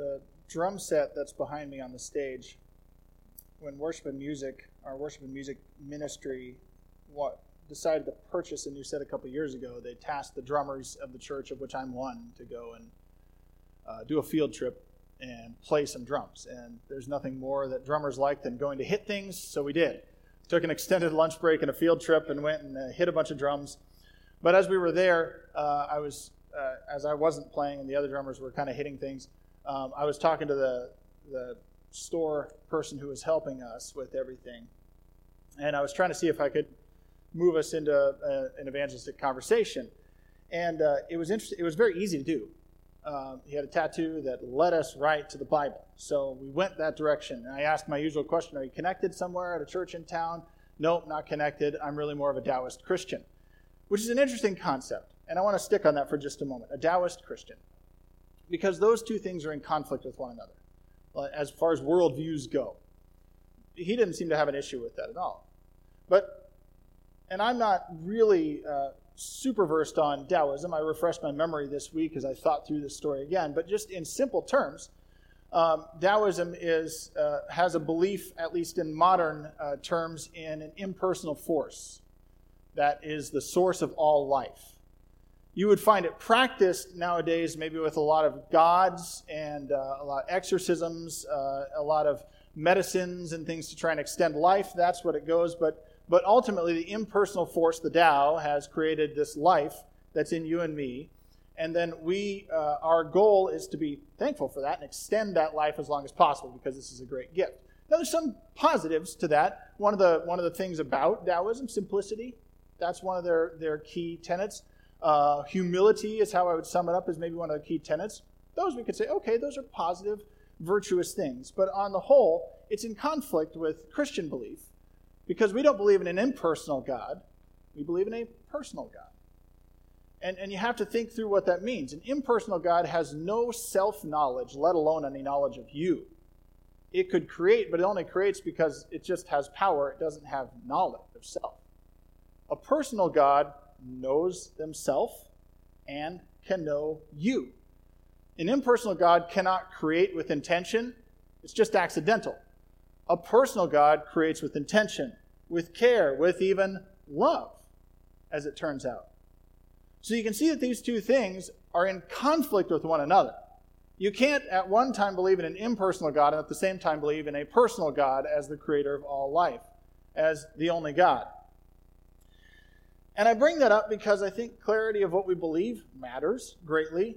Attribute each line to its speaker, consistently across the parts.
Speaker 1: the drum set that's behind me on the stage, when worship and music, our worship and music ministry, what decided to purchase a new set a couple years ago, they tasked the drummers of the church, of which I'm one, to go and uh, do a field trip and play some drums. And there's nothing more that drummers like than going to hit things, so we did. Took an extended lunch break and a field trip and went and uh, hit a bunch of drums. But as we were there, uh, I was, uh, as I wasn't playing and the other drummers were kind of hitting things, um, I was talking to the, the store person who was helping us with everything. And I was trying to see if I could move us into a, uh, an evangelistic conversation. And uh, it was interesting. It was very easy to do. Um, he had a tattoo that led us right to the Bible. So we went that direction. And I asked my usual question Are you connected somewhere at a church in town? Nope, not connected. I'm really more of a Taoist Christian, which is an interesting concept. And I want to stick on that for just a moment. A Taoist Christian. Because those two things are in conflict with one another uh, as far as worldviews go. He didn't seem to have an issue with that at all. But, and I'm not really uh, super versed on Taoism. I refreshed my memory this week as I thought through this story again. But just in simple terms, um, Taoism is, uh, has a belief, at least in modern uh, terms, in an impersonal force that is the source of all life. You would find it practiced nowadays, maybe with a lot of gods and uh, a lot of exorcisms, uh, a lot of medicines and things to try and extend life. That's what it goes. But but ultimately, the impersonal force, the Tao, has created this life that's in you and me. And then we, uh, our goal is to be thankful for that and extend that life as long as possible because this is a great gift. Now, there's some positives to that. One of the one of the things about Taoism, simplicity. That's one of their their key tenets. Uh, humility is how I would sum it up as maybe one of the key tenets. Those we could say, okay, those are positive, virtuous things. But on the whole, it's in conflict with Christian belief because we don't believe in an impersonal God, we believe in a personal God. And, and you have to think through what that means. An impersonal God has no self knowledge, let alone any knowledge of you. It could create, but it only creates because it just has power. It doesn't have knowledge of self. A personal God knows themselves and can know you. An impersonal God cannot create with intention, it's just accidental. A personal God creates with intention with care, with even love, as it turns out. So you can see that these two things are in conflict with one another. You can't at one time believe in an impersonal God and at the same time believe in a personal God as the creator of all life, as the only God. And I bring that up because I think clarity of what we believe matters greatly.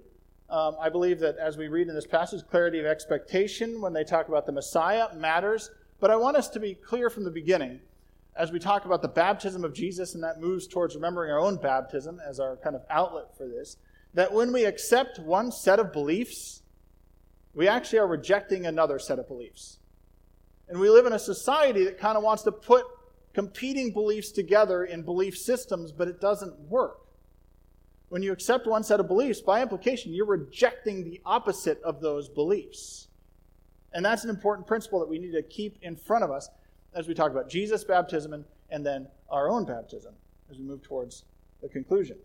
Speaker 1: Um, I believe that as we read in this passage, clarity of expectation when they talk about the Messiah matters. But I want us to be clear from the beginning as we talk about the baptism of Jesus, and that moves towards remembering our own baptism as our kind of outlet for this, that when we accept one set of beliefs, we actually are rejecting another set of beliefs. And we live in a society that kind of wants to put competing beliefs together in belief systems, but it doesn't work. When you accept one set of beliefs, by implication, you're rejecting the opposite of those beliefs. And that's an important principle that we need to keep in front of us as we talk about Jesus' baptism and, and then our own baptism as we move towards the conclusion.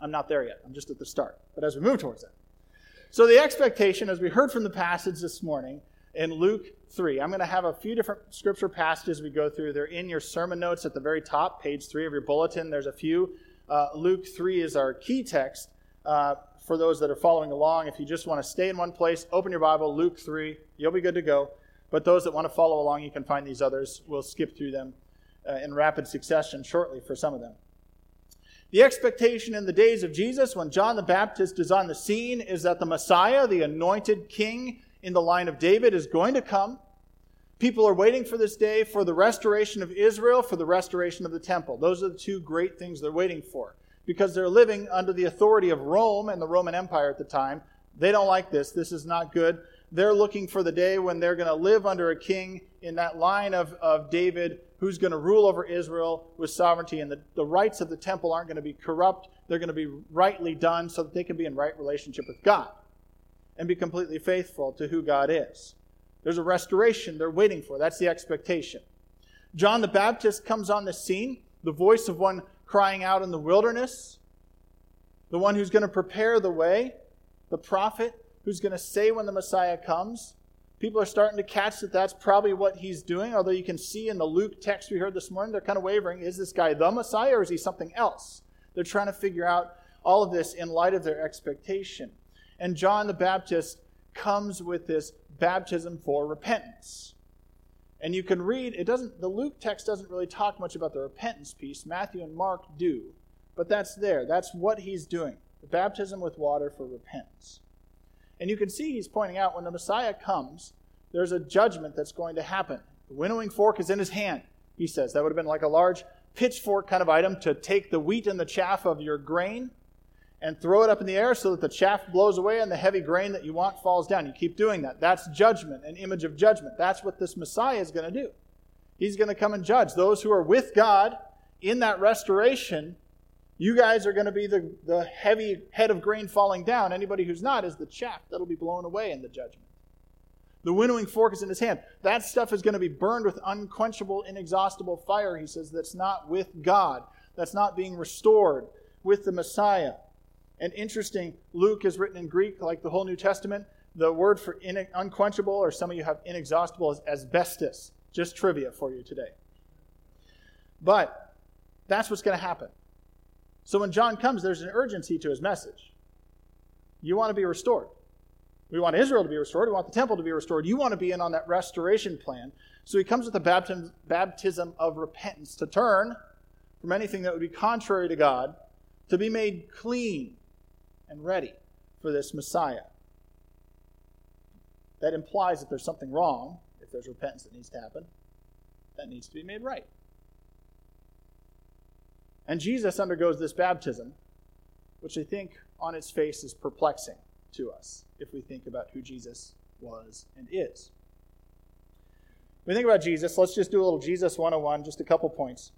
Speaker 1: I'm not there yet, I'm just at the start, but as we move towards that. So, the expectation, as we heard from the passage this morning in Luke 3, I'm going to have a few different scripture passages we go through. They're in your sermon notes at the very top, page 3 of your bulletin. There's a few. Uh, Luke 3 is our key text. Uh, for those that are following along, if you just want to stay in one place, open your Bible, Luke 3, you'll be good to go. But those that want to follow along, you can find these others. We'll skip through them uh, in rapid succession shortly for some of them. The expectation in the days of Jesus, when John the Baptist is on the scene, is that the Messiah, the anointed king in the line of David, is going to come. People are waiting for this day for the restoration of Israel, for the restoration of the temple. Those are the two great things they're waiting for because they're living under the authority of Rome and the Roman Empire at the time. They don't like this. This is not good they're looking for the day when they're going to live under a king in that line of, of David who's going to rule over Israel with sovereignty, and the, the rites of the temple aren't going to be corrupt. They're going to be rightly done so that they can be in right relationship with God and be completely faithful to who God is. There's a restoration they're waiting for. That's the expectation. John the Baptist comes on the scene, the voice of one crying out in the wilderness, the one who's going to prepare the way, the prophet who's going to say when the Messiah comes. People are starting to catch that that's probably what he's doing, although you can see in the Luke text we heard this morning, they're kind of wavering. Is this guy the Messiah or is he something else? They're trying to figure out all of this in light of their expectation. And John the Baptist comes with this baptism for repentance. And you can read, it doesn't, the Luke text doesn't really talk much about the repentance piece. Matthew and Mark do. But that's there. That's what he's doing. The baptism with water for repentance. And you can see he's pointing out when the Messiah comes, there's a judgment that's going to happen. The winnowing fork is in his hand, he says. That would have been like a large pitchfork kind of item to take the wheat and the chaff of your grain and throw it up in the air so that the chaff blows away and the heavy grain that you want falls down. You keep doing that. That's judgment, an image of judgment. That's what this Messiah is going to do. He's going to come and judge those who are with God in that restoration you guys are going to be the, the heavy head of grain falling down. Anybody who's not is the chaff that'll be blown away in the judgment. The winnowing fork is in his hand. That stuff is going to be burned with unquenchable, inexhaustible fire, he says, that's not with God, that's not being restored with the Messiah. And interesting, Luke is written in Greek like the whole New Testament. The word for in, unquenchable, or some of you have inexhaustible, is asbestos. Just trivia for you today. But that's what's going to happen. So when John comes, there's an urgency to his message. You want to be restored. We want Israel to be restored. We want the temple to be restored. You want to be in on that restoration plan. So he comes with the baptism of repentance to turn from anything that would be contrary to God, to be made clean and ready for this Messiah. That implies that there's something wrong, if there's repentance that needs to happen, that needs to be made right. And Jesus undergoes this baptism, which I think on its face is perplexing to us if we think about who Jesus was and is. We think about Jesus, let's just do a little Jesus 101, just a couple points.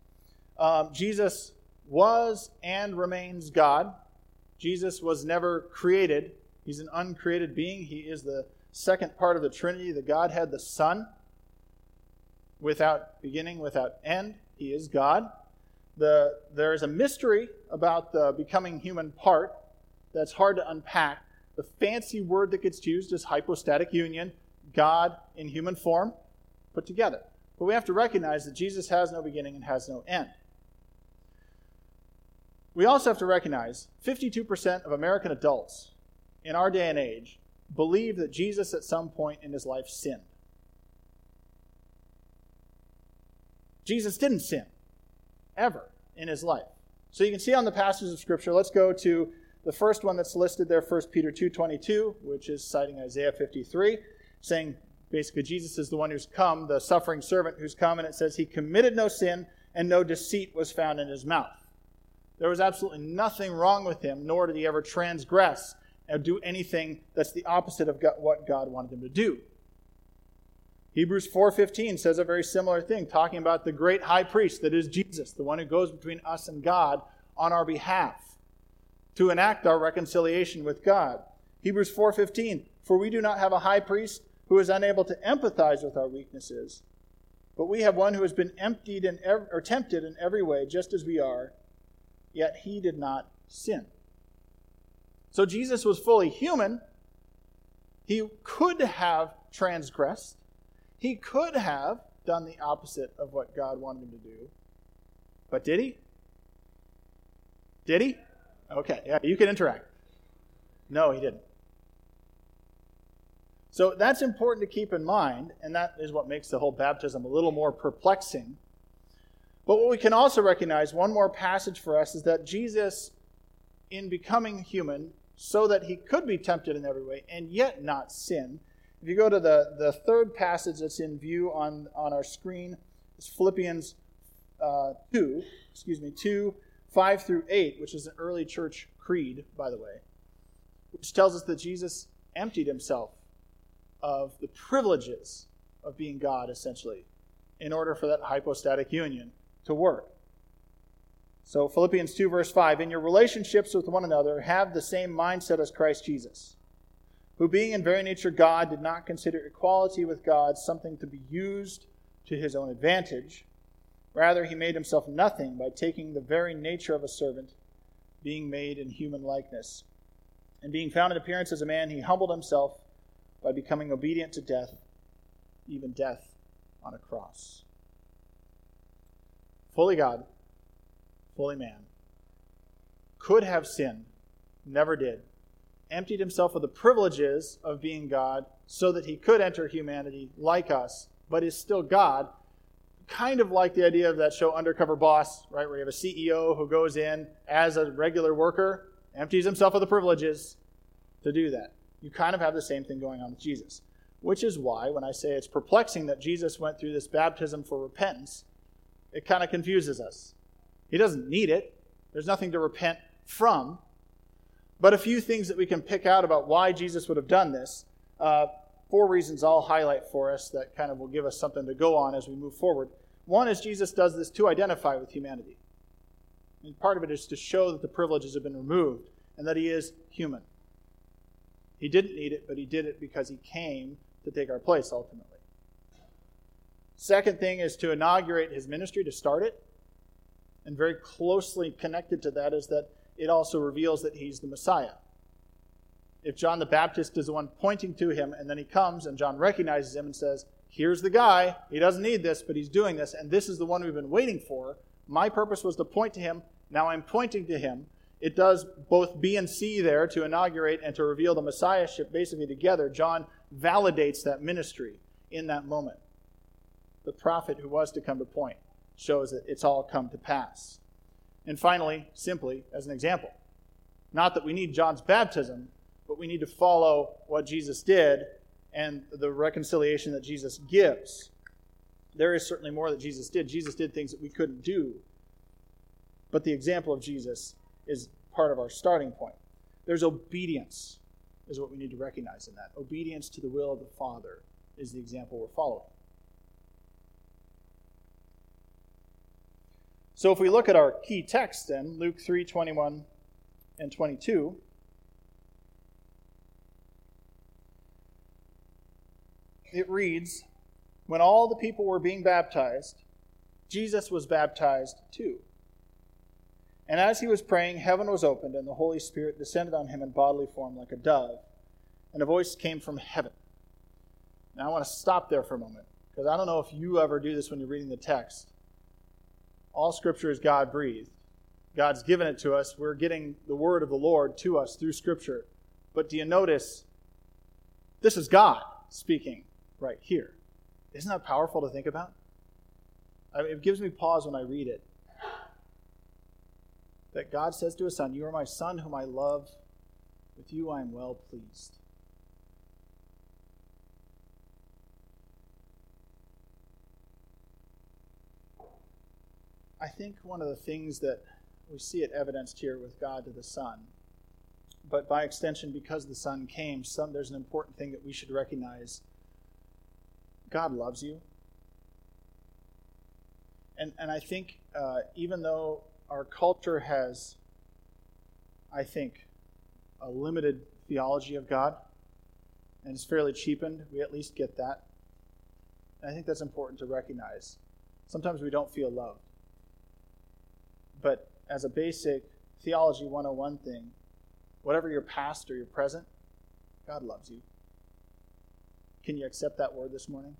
Speaker 1: Um, Jesus was and remains God. Jesus was never created, he's an uncreated being. He is the second part of the Trinity, the Godhead, the Son, without beginning, without end. He is God the, there's a mystery about the becoming human part that's hard to unpack. The fancy word that gets used is hypostatic union, God in human form put together. But we have to recognize that Jesus has no beginning and has no end. We also have to recognize 52% of American adults in our day and age believe that Jesus at some point in his life sinned. Jesus didn't sin ever in his life. So you can see on the passages of Scripture, let's go to the first one that's listed there, 1 Peter 2.22, which is citing Isaiah 53, saying basically Jesus is the one who's come, the suffering servant who's come, and it says he committed no sin and no deceit was found in his mouth. There was absolutely nothing wrong with him, nor did he ever transgress or do anything that's the opposite of what God wanted him to do. Hebrews 4:15 says a very similar thing, talking about the great high priest that is Jesus, the one who goes between us and God on our behalf to enact our reconciliation with God. Hebrews 4:15, for we do not have a high priest who is unable to empathize with our weaknesses, but we have one who has been emptied in every, or tempted in every way just as we are, yet he did not sin. So Jesus was fully human. He could have transgressed he could have done the opposite of what God wanted him to do. But did he? Did he? Okay, yeah, you can interact. No, he didn't. So that's important to keep in mind, and that is what makes the whole baptism a little more perplexing. But what we can also recognize, one more passage for us, is that Jesus, in becoming human, so that he could be tempted in every way and yet not sin, if you go to the, the third passage that's in view on, on our screen, it's Philippians uh, 2, excuse me, 2, 5 through 8, which is an early church creed, by the way, which tells us that Jesus emptied himself of the privileges of being God, essentially, in order for that hypostatic union to work. So, Philippians 2, verse 5 In your relationships with one another, have the same mindset as Christ Jesus who being in very nature God did not consider equality with God something to be used to his own advantage. Rather, he made himself nothing by taking the very nature of a servant, being made in human likeness. And being found in appearance as a man, he humbled himself by becoming obedient to death, even death on a cross. Fully God, fully man. Could have sinned, never did. Emptied himself of the privileges of being God so that he could enter humanity like us, but is still God. Kind of like the idea of that show Undercover Boss, right? Where you have a CEO who goes in as a regular worker, empties himself of the privileges to do that. You kind of have the same thing going on with Jesus. Which is why, when I say it's perplexing that Jesus went through this baptism for repentance, it kind of confuses us. He doesn't need it, there's nothing to repent from. But a few things that we can pick out about why Jesus would have done this. Uh, four reasons I'll highlight for us that kind of will give us something to go on as we move forward. One is Jesus does this to identify with humanity. And part of it is to show that the privileges have been removed and that he is human. He didn't need it, but he did it because he came to take our place ultimately. Second thing is to inaugurate his ministry, to start it. And very closely connected to that is that it also reveals that he's the Messiah. If John the Baptist is the one pointing to him, and then he comes and John recognizes him and says, Here's the guy. He doesn't need this, but he's doing this, and this is the one we've been waiting for. My purpose was to point to him. Now I'm pointing to him it does both B and C there to inaugurate and to reveal the Messiahship basically together. John validates that ministry in that moment. The prophet who was to come to point shows that it's all come to pass. And finally, simply as an example, not that we need John's baptism, but we need to follow what Jesus did and the reconciliation that Jesus gives. There is certainly more that Jesus did. Jesus did things that we couldn't do. But the example of Jesus is part of our starting point. There's obedience, is what we need to recognize in that. Obedience to the will of the Father is the example we're following. So if we look at our key text then, Luke 3 21 and 22. It reads, When all the people were being baptized, Jesus was baptized too. And as he was praying, heaven was opened, and the Holy Spirit descended on him in bodily form like a dove. And a voice came from heaven. Now, I want to stop there for a moment, because I don't know if you ever do this when you're reading the text. All Scripture is God breathed. God's given it to us. We're getting the word of the Lord to us through Scripture. But do you notice this is God speaking right here? Isn't that powerful to think about? I mean, it gives me pause when I read it that God says to his son, You are my son whom I love. With you I am well pleased. I think one of the things that we see it evidenced here with God to the Son, but by extension, because the Son came, some, there's an important thing that we should recognize. God loves you. And, and I think uh, even though our culture has, I think, a limited theology of God, and it's fairly cheapened. We at least get that. And I think that's important to recognize. Sometimes we don't feel loved. But as a basic theology 101 thing, whatever your past or your present, God loves you. Can you accept that word this morning?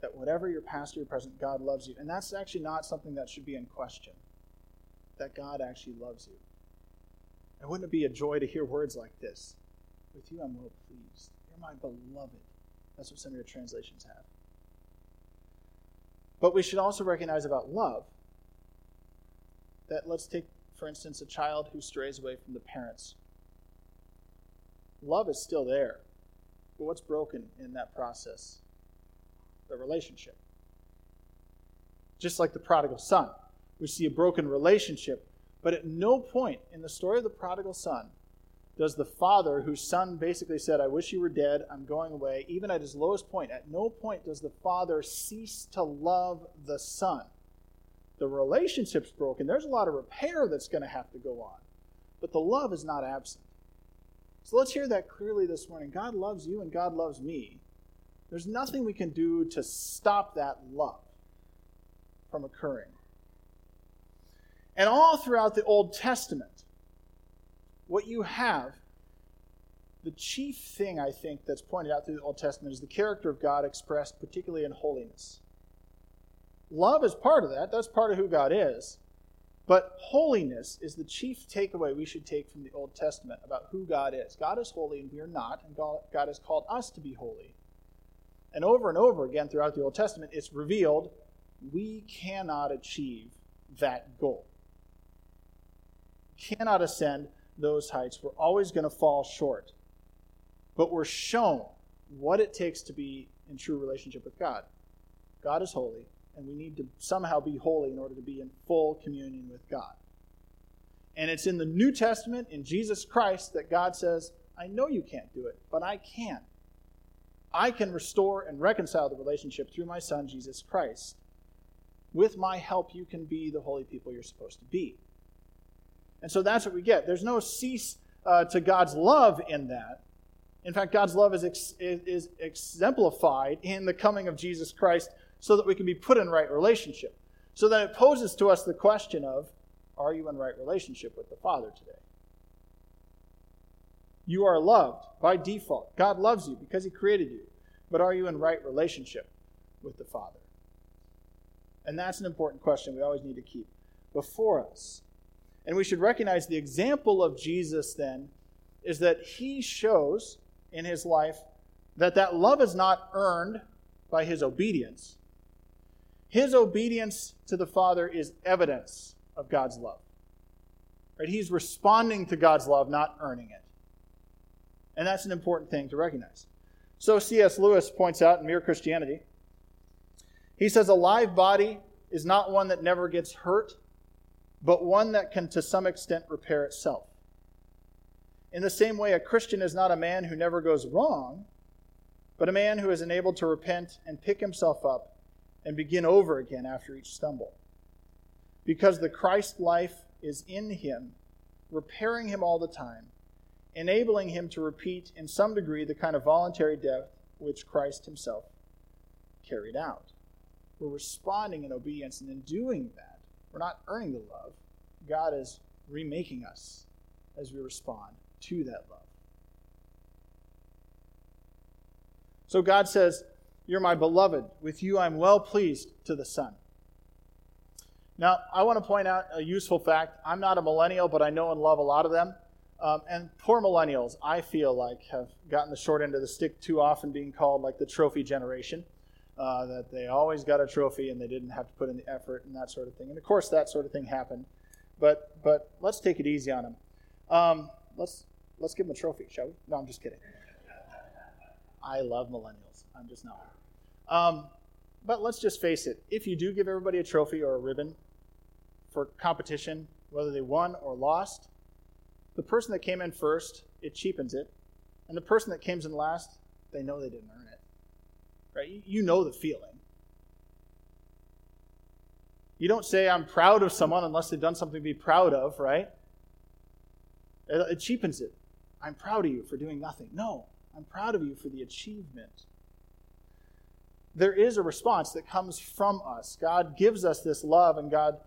Speaker 1: That whatever your past or your present, God loves you. And that's actually not something that should be in question that God actually loves you. And wouldn't it be a joy to hear words like this? With you I'm well pleased. You're my beloved. That's what some of your translations have. But we should also recognize about love that let's take, for instance, a child who strays away from the parents. Love is still there. But what's broken in that process? The relationship. Just like the prodigal son. We see a broken relationship. But at no point in the story of the prodigal son does the father, whose son basically said, I wish you were dead, I'm going away, even at his lowest point, at no point does the father cease to love the son. The relationship's broken. There's a lot of repair that's going to have to go on. But the love is not absent. So let's hear that clearly this morning. God loves you and God loves me. There's nothing we can do to stop that love from occurring. And all throughout the Old Testament, what you have the chief thing I think that's pointed out through the Old Testament is the character of God expressed particularly in holiness. Love is part of that, that's part of who God is. But holiness is the chief takeaway we should take from the Old Testament about who God is. God is holy and we are not, and God, has called us to be holy. And over and over again throughout the Old Testament, it's revealed we cannot achieve that goal. Cannot ascend those heights. We're always going to fall short. But we're shown what it takes to be in true relationship with God. God is holy, and we need to somehow be holy in order to be in full communion with God. And it's in the New Testament, in Jesus Christ, that God says, I know you can't do it, but I can. I can restore and reconcile the relationship through my Son, Jesus Christ. With my help, you can be the holy people you're supposed to be. And so that's what we get. There's no cease uh, to God's love in that. In fact, God's love is, ex- is exemplified in the coming of Jesus Christ so that we can be put in right relationship. So then it poses to us the question of are you in right relationship with the Father today? You are loved by default. God loves you because He created you. But are you in right relationship with the Father? And that's an important question we always need to keep before us. And we should recognize the example of Jesus then is that He shows in His life that that love is not earned by His obedience, his obedience to the Father is evidence of God's love. Right? He's responding to God's love, not earning it. And that's an important thing to recognize. So C.S. Lewis points out in Mere Christianity, he says a live body is not one that never gets hurt, but one that can to some extent repair itself. In the same way, a Christian is not a man who never goes wrong, but a man who is enabled to repent and pick himself up and begin over again after each stumble. Because the Christ life is in him, repairing him all the time, enabling him to repeat in some degree the kind of voluntary death which Christ himself carried out. We're responding in obedience, and in doing that, we're not earning the love. God is remaking us as we respond to that love. So God says, you're my beloved. With you I'm well pleased to the Son. Now, I want to point out a useful fact. I'm not a millennial, but I know and love a lot of them. Um, and poor millennials, I feel like, have gotten the short end of the stick too often, being called like the trophy generation. Uh, that they always got a trophy and they didn't have to put in the effort and that sort of thing. And of course, that sort of thing happened. But but let's take it easy on them. Um, let's let's give them a trophy, shall we? No, I'm just kidding. I love millennials. I'm just not. Um, but let's just face it if you do give everybody a trophy or a ribbon for competition, whether they won or lost, the person that came in first, it cheapens it. And the person that came in last, they know they didn't earn it. Right? You know the feeling. You don't say, I'm proud of someone unless they've done something to be proud of, right? It cheapens it. I'm proud of you for doing nothing. No, I'm proud of you for the achievement there is a response that comes from us. God gives us this love and God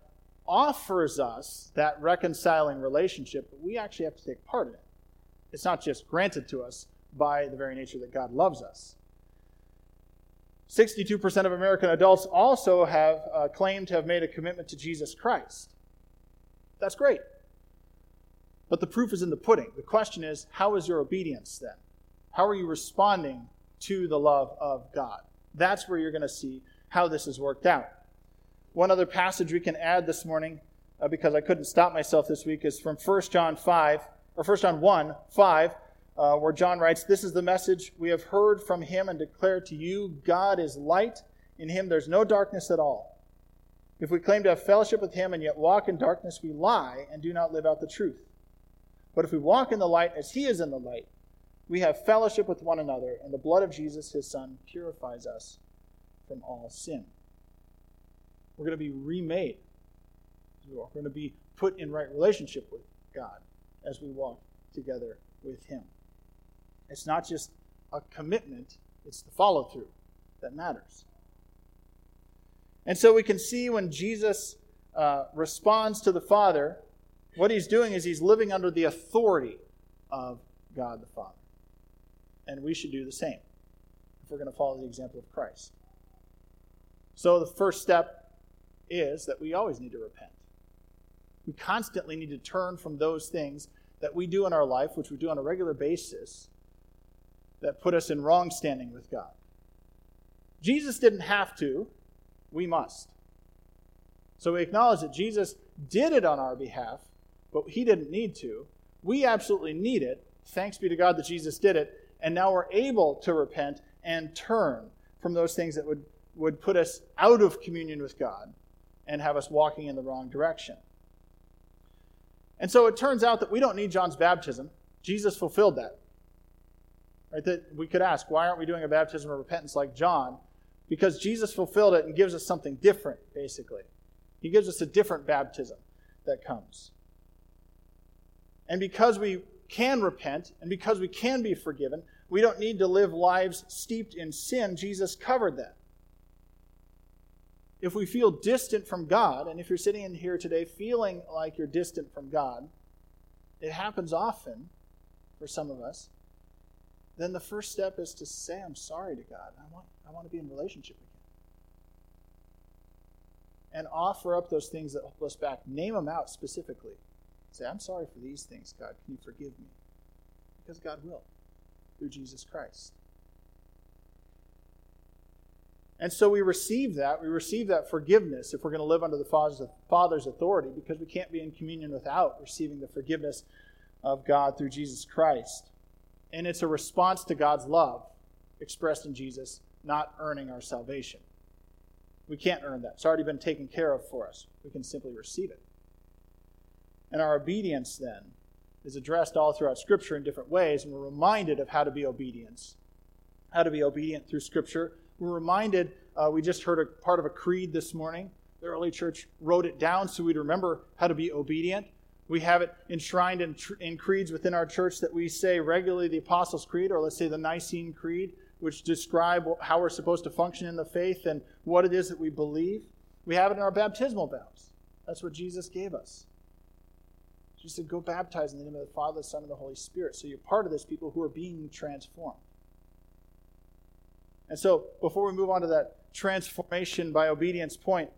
Speaker 1: offers us that reconciling relationship, but we actually have to take part in it. It's not just granted to us by the very nature that God loves us. 62% of American adults also have uh, claimed to have made a commitment to Jesus Christ. That's great. But the proof is in the pudding. The question is, how is your obedience then? How are you responding to the love of God? That's where you're going to see how this has worked out. One other passage we can add this morning, uh, because I couldn't stop myself this week, is from 1 John 5, or 1 John 1, 5, uh, where John writes, This is the message we have heard from him and declared to you God is light. In him there's no darkness at all. If we claim to have fellowship with him and yet walk in darkness, we lie and do not live out the truth. But if we walk in the light as he is in the light, we have fellowship with one another, and the blood of Jesus, his Son, purifies us from all sin. We're going to be remade. We're going to be put in right relationship with God as we walk together with him. It's not just a commitment, it's the follow through that matters. And so we can see when Jesus uh, responds to the Father, what he's doing is he's living under the authority of God the Father. And we should do the same if we're going to follow the example of Christ. So the first step is that we always need to repent. We constantly need to turn from those things that we do in our life, which we do on a regular basis, that put us in wrong standing with God. Jesus didn't have to, we must. So we acknowledge that Jesus did it on our behalf, but he didn't need to. We absolutely need it. Thanks be to God that Jesus did it. And now we're able to repent and turn from those things that would, would put us out of communion with God and have us walking in the wrong direction. And so it turns out that we don't need John's baptism. Jesus fulfilled that. Right? That we could ask, why aren't we doing a baptism of repentance like John? Because Jesus fulfilled it and gives us something different, basically. He gives us a different baptism that comes. And because we can repent and because we can be forgiven, we don't need to live lives steeped in sin. Jesus covered that. If we feel distant from God, and if you're sitting in here today feeling like you're distant from God, it happens often for some of us, then the first step is to say, I'm sorry to God. I want, I want to be in relationship again. And offer up those things that hold us back. Name them out specifically. Say, I'm sorry for these things, God. Can you forgive me? Because God will through Jesus Christ. And so we receive that. We receive that forgiveness if we're going to live under the Father's authority because we can't be in communion without receiving the forgiveness of God through Jesus Christ. And it's a response to God's love expressed in Jesus, not earning our salvation. We can't earn that. It's already been taken care of for us. We can simply receive it. And our obedience then is addressed all throughout Scripture in different ways, and we're reminded of how to be obedient. How to be obedient through Scripture. We're reminded, uh, we just heard a part of a creed this morning. The early church wrote it down so we'd remember how to be obedient. We have it enshrined in, in creeds within our church that we say regularly the Apostles' Creed, or let's say the Nicene Creed, which describe how we're supposed to function in the faith and what it is that we believe. We have it in our baptismal vows. That's what Jesus gave us. She said, Go baptize in the name of the Father, the Son, and the Holy Spirit. So you're part of this people who are being transformed. And so, before we move on to that transformation by obedience point,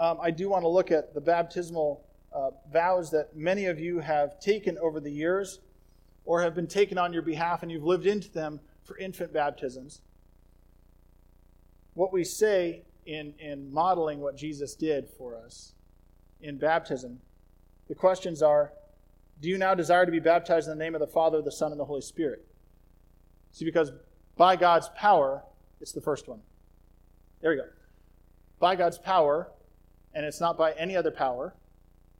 Speaker 1: um, I do want to look at the baptismal uh, vows that many of you have taken over the years or have been taken on your behalf and you've lived into them for infant baptisms. What we say in, in modeling what Jesus did for us in baptism the questions are Do you now desire to be baptized in the name of the Father, the Son, and the Holy Spirit? See, because by God's power, it's the first one. There we go. By God's power, and it's not by any other power.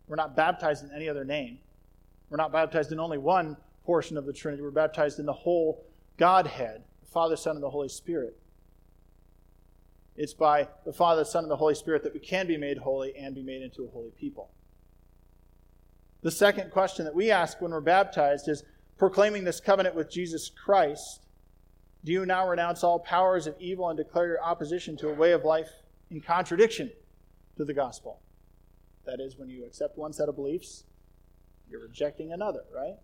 Speaker 1: We're not baptized in any other name. We're not baptized in only one portion of the Trinity. We're baptized in the whole Godhead, the Father, Son, and the Holy Spirit. It's by the Father, the Son, and the Holy Spirit that we can be made holy and be made into a holy people. The second question that we ask when we're baptized is proclaiming this covenant with Jesus Christ, do you now renounce all powers of evil and declare your opposition to a way of life in contradiction to the gospel? That is, when you accept one set of beliefs, you're rejecting another, right?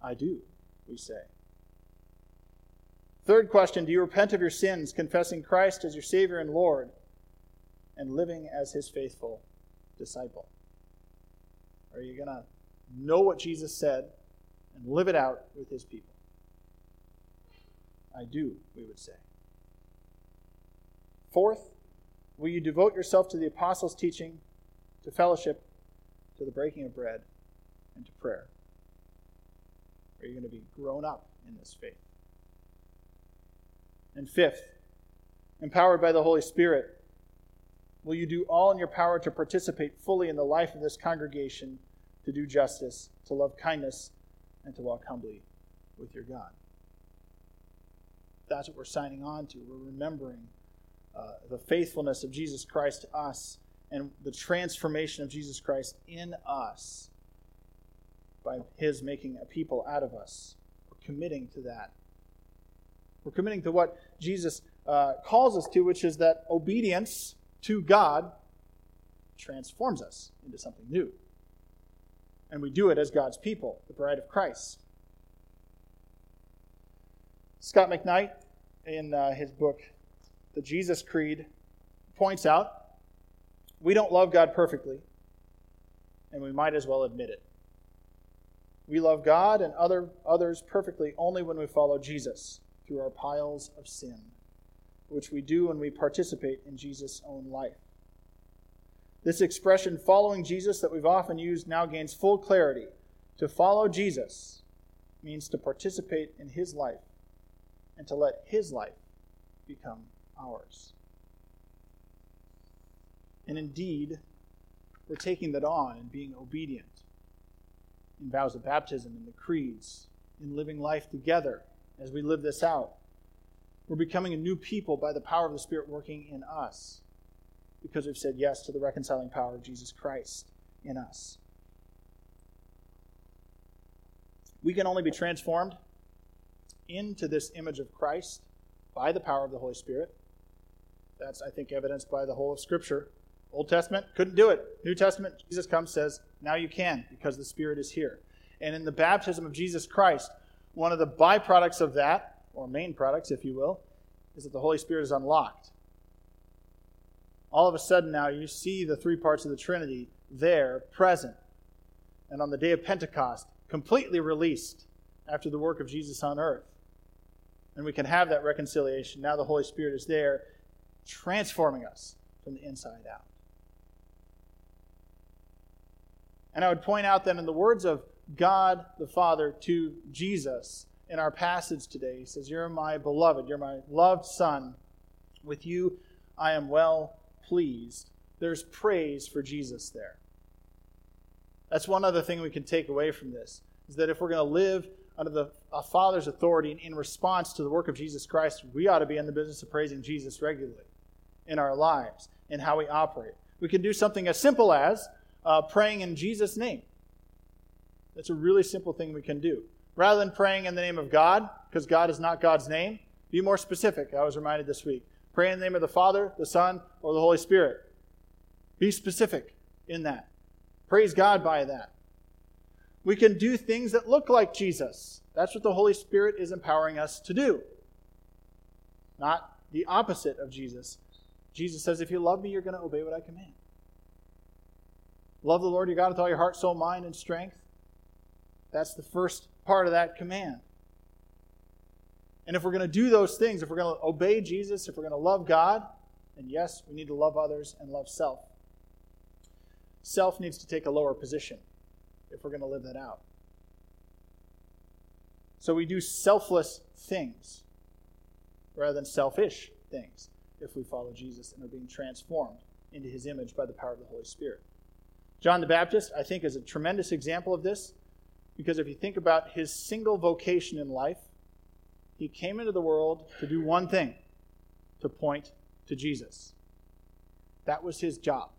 Speaker 1: I do, we say. Third question Do you repent of your sins, confessing Christ as your Savior and Lord, and living as His faithful disciple? Are you going to know what Jesus said and live it out with his people? I do, we would say. Fourth, will you devote yourself to the apostles' teaching, to fellowship, to the breaking of bread, and to prayer? Are you going to be grown up in this faith? And fifth, empowered by the Holy Spirit, will you do all in your power to participate fully in the life of this congregation, to do justice, to love kindness, and to walk humbly with your God? That's what we're signing on to. We're remembering uh, the faithfulness of Jesus Christ to us and the transformation of Jesus Christ in us by his making a people out of us. We're committing to that. We're committing to what Jesus uh, calls us to, which is that obedience to God transforms us into something new. And we do it as God's people, the bride of Christ. Scot McKnight, in uh, his book, The Jesus Creed, points out we don't love God perfectly, and we might as well admit it. We love God and other, others perfectly only when we follow Jesus through our piles of sin, which we do when we participate in Jesus' own life. This expression, following Jesus, that we've often used now gains full clarity. To follow Jesus means to participate in his life and to let his life become ours. And indeed, we're taking that on and being obedient in vows of baptism, in the creeds, in living life together as we live this out. We're becoming a new people by the power of the Spirit working in us because we've said yes to the reconciling power of Jesus Christ in us. We can only be transformed into this image of Christ by the power of the Holy Spirit. That's, I think, evidenced by the whole of Scripture. Old Testament couldn't do it. New Testament, Jesus comes says, now you can because the Spirit is here. And in the baptism of Jesus Christ, one of the byproducts of that, or main products, if you will, is that the Holy Spirit is unlocked. All of a sudden now you see the three parts of the Trinity there, present. And on the day of Pentecost, completely released after the work of Jesus on earth. And we can have that reconciliation. Now the Holy Spirit is there, transforming us from the inside out. And I would point out that in the words of God the Father to Jesus in our passage today, he says, You're my beloved, you're my loved Son. With you I am well pleased. There's praise for Jesus there. That's one other thing we can take away from this is that if we're going to live under the Father's authority and in response to the work of Jesus Christ, we ought to be in the business of praising Jesus regularly in our lives and how we operate. We can do something as simple as uh, praying in Jesus' name. That's a really simple thing we can do. Rather than praying in the name of God, because God is not God's name, be more specific. I was reminded this week. Pray in the name of the Father, the Son, or the Holy Spirit. Be specific in that. Praise God by that. We can do things that look like Jesus. That's what the Holy Spirit is empowering us to do. Not the opposite of Jesus. Jesus says, If you love me, you're going to obey what I command. Love the Lord your God with all your heart, soul, mind, and strength. That's the first part of that command. And if we're going to do those things, if we're going to obey Jesus, if we're going to love God, then yes, we need to love others and love self. Self needs to take a lower position if we're going to live that out. So we do selfless things rather than selfish things if we follow Jesus and are being transformed into his image by the power of the Holy Spirit. John the Baptist, I think, is a tremendous example of this because if you think about his single vocation in life, he came into the world to do one thing to point to Jesus. That was his job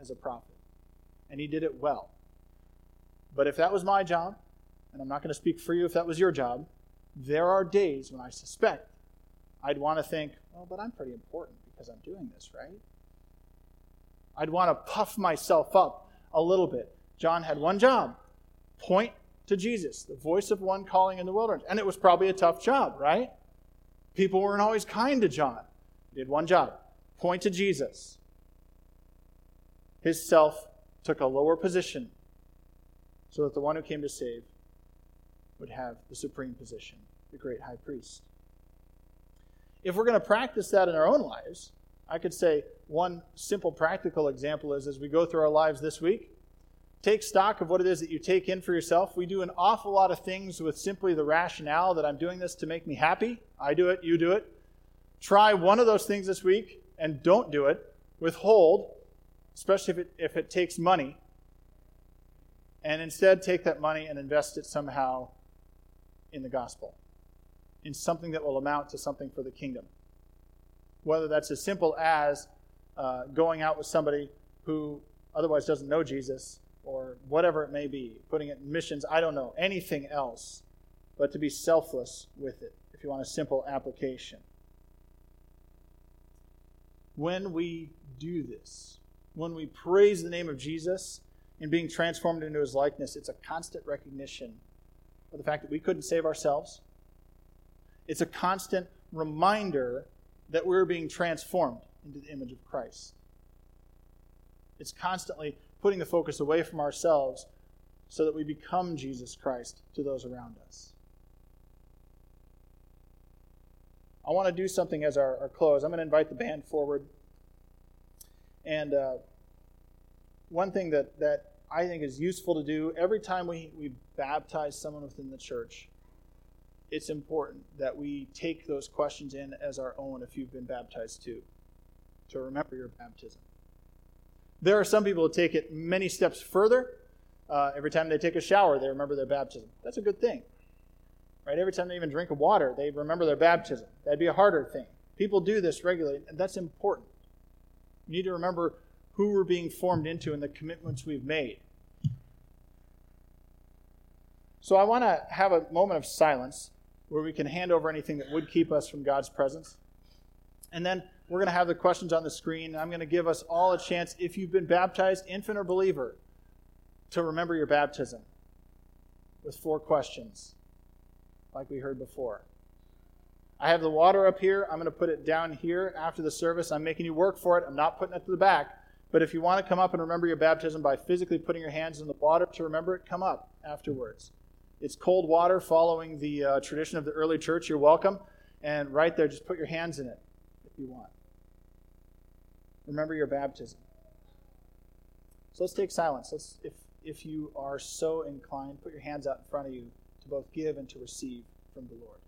Speaker 1: as a prophet, and he did it well. But if that was my job, and I'm not going to speak for you if that was your job, there are days when I suspect I'd want to think, well, but I'm pretty important because I'm doing this, right? I'd want to puff myself up a little bit. John had one job point to Jesus, the voice of one calling in the wilderness. And it was probably a tough job, right? People weren't always kind to John. He did one job point to Jesus. His self took a lower position so that the one who came to save would have the supreme position, the great high priest. If we're going to practice that in our own lives, I could say one simple practical example is as we go through our lives this week, take stock of what it is that you take in for yourself. We do an awful lot of things with simply the rationale that I'm doing this to make me happy. I do it, you do it. Try one of those things this week and don't do it. Withhold, especially if it, if it takes money. And instead, take that money and invest it somehow in the gospel, in something that will amount to something for the kingdom whether that's as simple as uh, going out with somebody who otherwise doesn't know Jesus or whatever it may be, putting it in missions, I don't know, anything else, but to be selfless with it, if you want a simple application. When we do this, when we praise the name of Jesus in being transformed into his likeness, it's a constant recognition of the fact that we couldn't save ourselves It's a constant reminder that we're being transformed into the image of Christ. It's constantly putting the focus away from ourselves so that we become Jesus Christ to those around us. I want to do something as our, our close. I'm going to invite the band forward. And uh, one thing that, that I think is useful to do every time we, we baptize someone within the church, it's important that we take those questions in as our own if you've been baptized too, to remember your baptism. There are some people who take it many steps further. Uh, every time they take a shower, they remember their baptism. That's a good thing. Right? Every time they even drink water, they remember their baptism. That'd be a harder thing. People do this regularly, and that's important. We need to remember who we're being formed into and the commitments we've made. So I want to have a moment of silence where we can hand over anything that would keep us from God's presence. And then we're going to have the questions on the screen. I'm going to give us all a chance, if you've been baptized, infant or believer, to remember your baptism with four questions like we heard before. I have the water up here. I'm going to put it down here after the service. I'm making you work for it. I'm not putting it to the back. But if you want to come up and remember your baptism by physically putting your hands in the water to remember it, come up afterwards. It's cold water following the uh, tradition of the early church. You're welcome. And right there, just put your hands in it if you want. Remember your baptism. So let's take silence. Let's, if, if you are so inclined, put your hands out in front of you to both give and to receive from the Lord.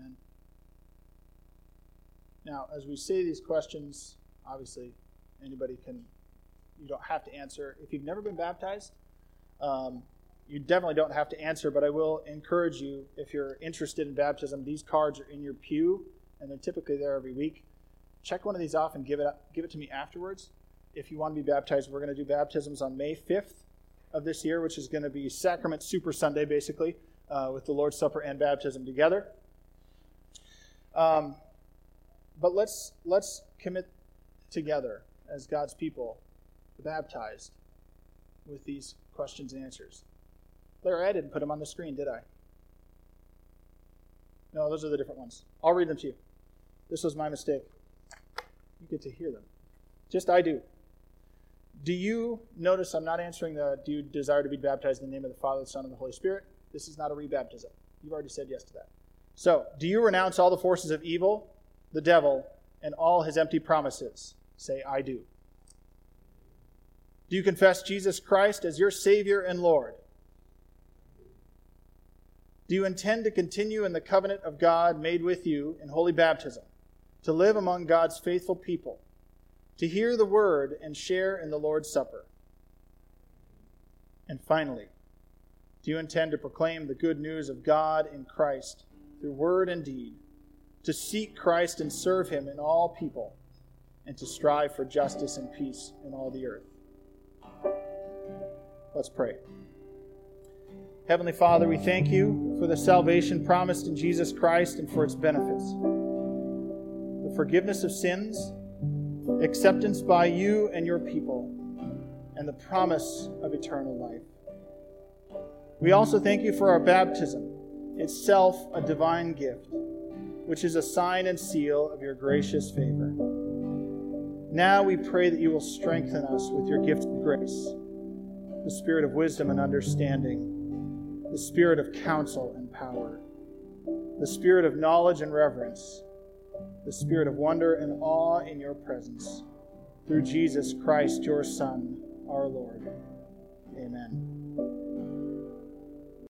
Speaker 1: Amen. Now, as we say these questions, obviously anybody can, you don't have to answer. If you've never been baptized, um, you definitely don't have to answer, but I will encourage you, if you're interested in baptism, these cards are in your pew, and they're typically there every week. Check one of these off and give it, up, give it to me afterwards. If you want to be baptized, we're going to do baptisms on May 5th of this year, which is going to be Sacrament Super Sunday, basically, uh, with the Lord's Supper and baptism together. Um, but let's let's commit together as God's people, baptized, with these questions and answers. Larry, I didn't put them on the screen, did I? No, those are the different ones. I'll read them to you. This was my mistake. You get to hear them. Just I do. Do you notice I'm not answering the do you desire to be baptized in the name of the Father, the Son, and the Holy Spirit? This is not a rebaptism. You've already said yes to that. So, do you renounce all the forces of evil, the devil, and all his empty promises? Say, I do. Do you confess Jesus Christ as your Savior and Lord? Do you intend to continue in the covenant of God made with you in holy baptism, to live among God's faithful people, to hear the word and share in the Lord's Supper? And finally, do you intend to proclaim the good news of God in Christ through word and deed, to seek Christ and serve him in all people, and to strive for justice and peace in all the earth. Let's pray. Heavenly Father, we thank you for the salvation promised in Jesus Christ and for its benefits. The forgiveness of sins, acceptance by you and your people, and the promise of eternal life. We also thank you for our baptism itself a divine gift, which is a sign and seal of your gracious favor. Now we pray that you will strengthen us with your gift of grace, the spirit of wisdom and understanding, the spirit of counsel and power, the spirit of knowledge and reverence, the spirit of wonder and awe in your presence, through Jesus Christ, your Son, our Lord. Amen.